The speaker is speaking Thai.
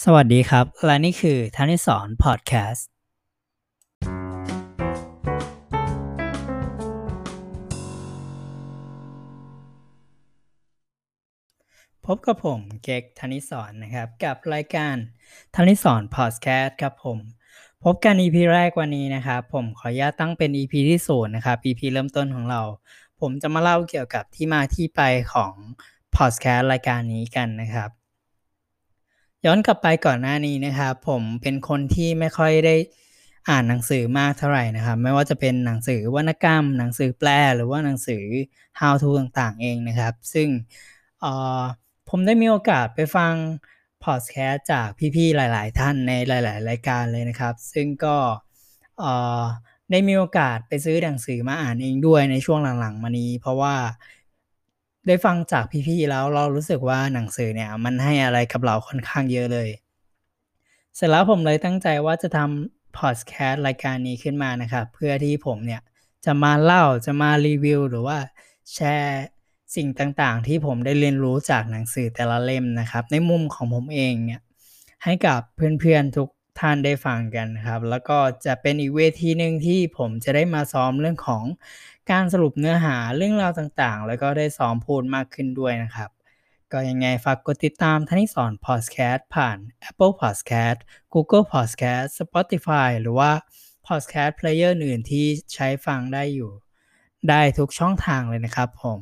สวัสดีครับ และนี่คือทานิสอนพอดแคสต์ พบกับผมเก๊กธนิสอนนะครับ กับรายการธนิสอนพอดแคสต์ครับผม พบกัน EP แรกวันนี้นะครับ ผมขออนุญาตตั้งเป็น EP ที่ศูนย์นะครับ EP เริ่มต้นของเรา ผมจะมาเล่าเกี่ยวกับที่มาที่ไปของพอดแคสต์รายการนี้กันนะครับ ย้อนกลับไปก่อนหน้านี้นะครับผมเป็นคนที่ไม่ค่อยได้อ่านหนังสือมากเท่าไหร่นะครับ ไม่ว่าจะเป็นหนังสือวรรณกรรม หนังสือแปลหรือว่าหนังสือ how to ต่างๆ เองนะครับ ซึ่งออผมได้มีโอกาสไปฟังพอดแคสต์จากพี่ๆหลาย ๆ ท่านในหลาย ๆ รายการเลยนะครับ ซึ่งก็ได้มีโอกาสไปซื้อหนังสือมาอ่านเองด้วยในช่วงหลังๆ มานี้ เพราะว่า ได้ฟังจากพี่ๆแล้วเรารู้สึกว่าหนังสือเนี่ย มันให้อะไรกับเราค่อนข้างเยอะเลย เสร็จแล้วผมเลยตั้งใจว่าจะทำพอดแคสต์รายการนี้ขึ้นมานะครับ เพื่อที่ผมเนี่ยจะมาเล่าจะมารีวิว หรือว่าแชร์สิ่งต่างๆ ที่ผมได้เรียนรู้จากหนังสือแต่ละเล่มนะครับ ในมุมของผมเองเนี่ยให้กับเพื่อนๆทุก ท่านได้ฟังกันครับ แล้วก็จะเป็นอีกเวทีหนึ่งที่ผมจะได้มาซ้อมเรื่องของการสรุปเนื้อหาเรื่องราวต่างๆ แล้วก็ได้ซ้อมพูดมากขึ้นด้วยนะครับ ก็ยังไงฝากกดติดตามท่านิสอนพอดแคสต์ผ่าน Apple Podcast Google Podcast Spotify หรือว่า Podcast Player อื่นที่ใช้ฟังได้อยู่ ได้ทุกช่องทางเลยนะครับผม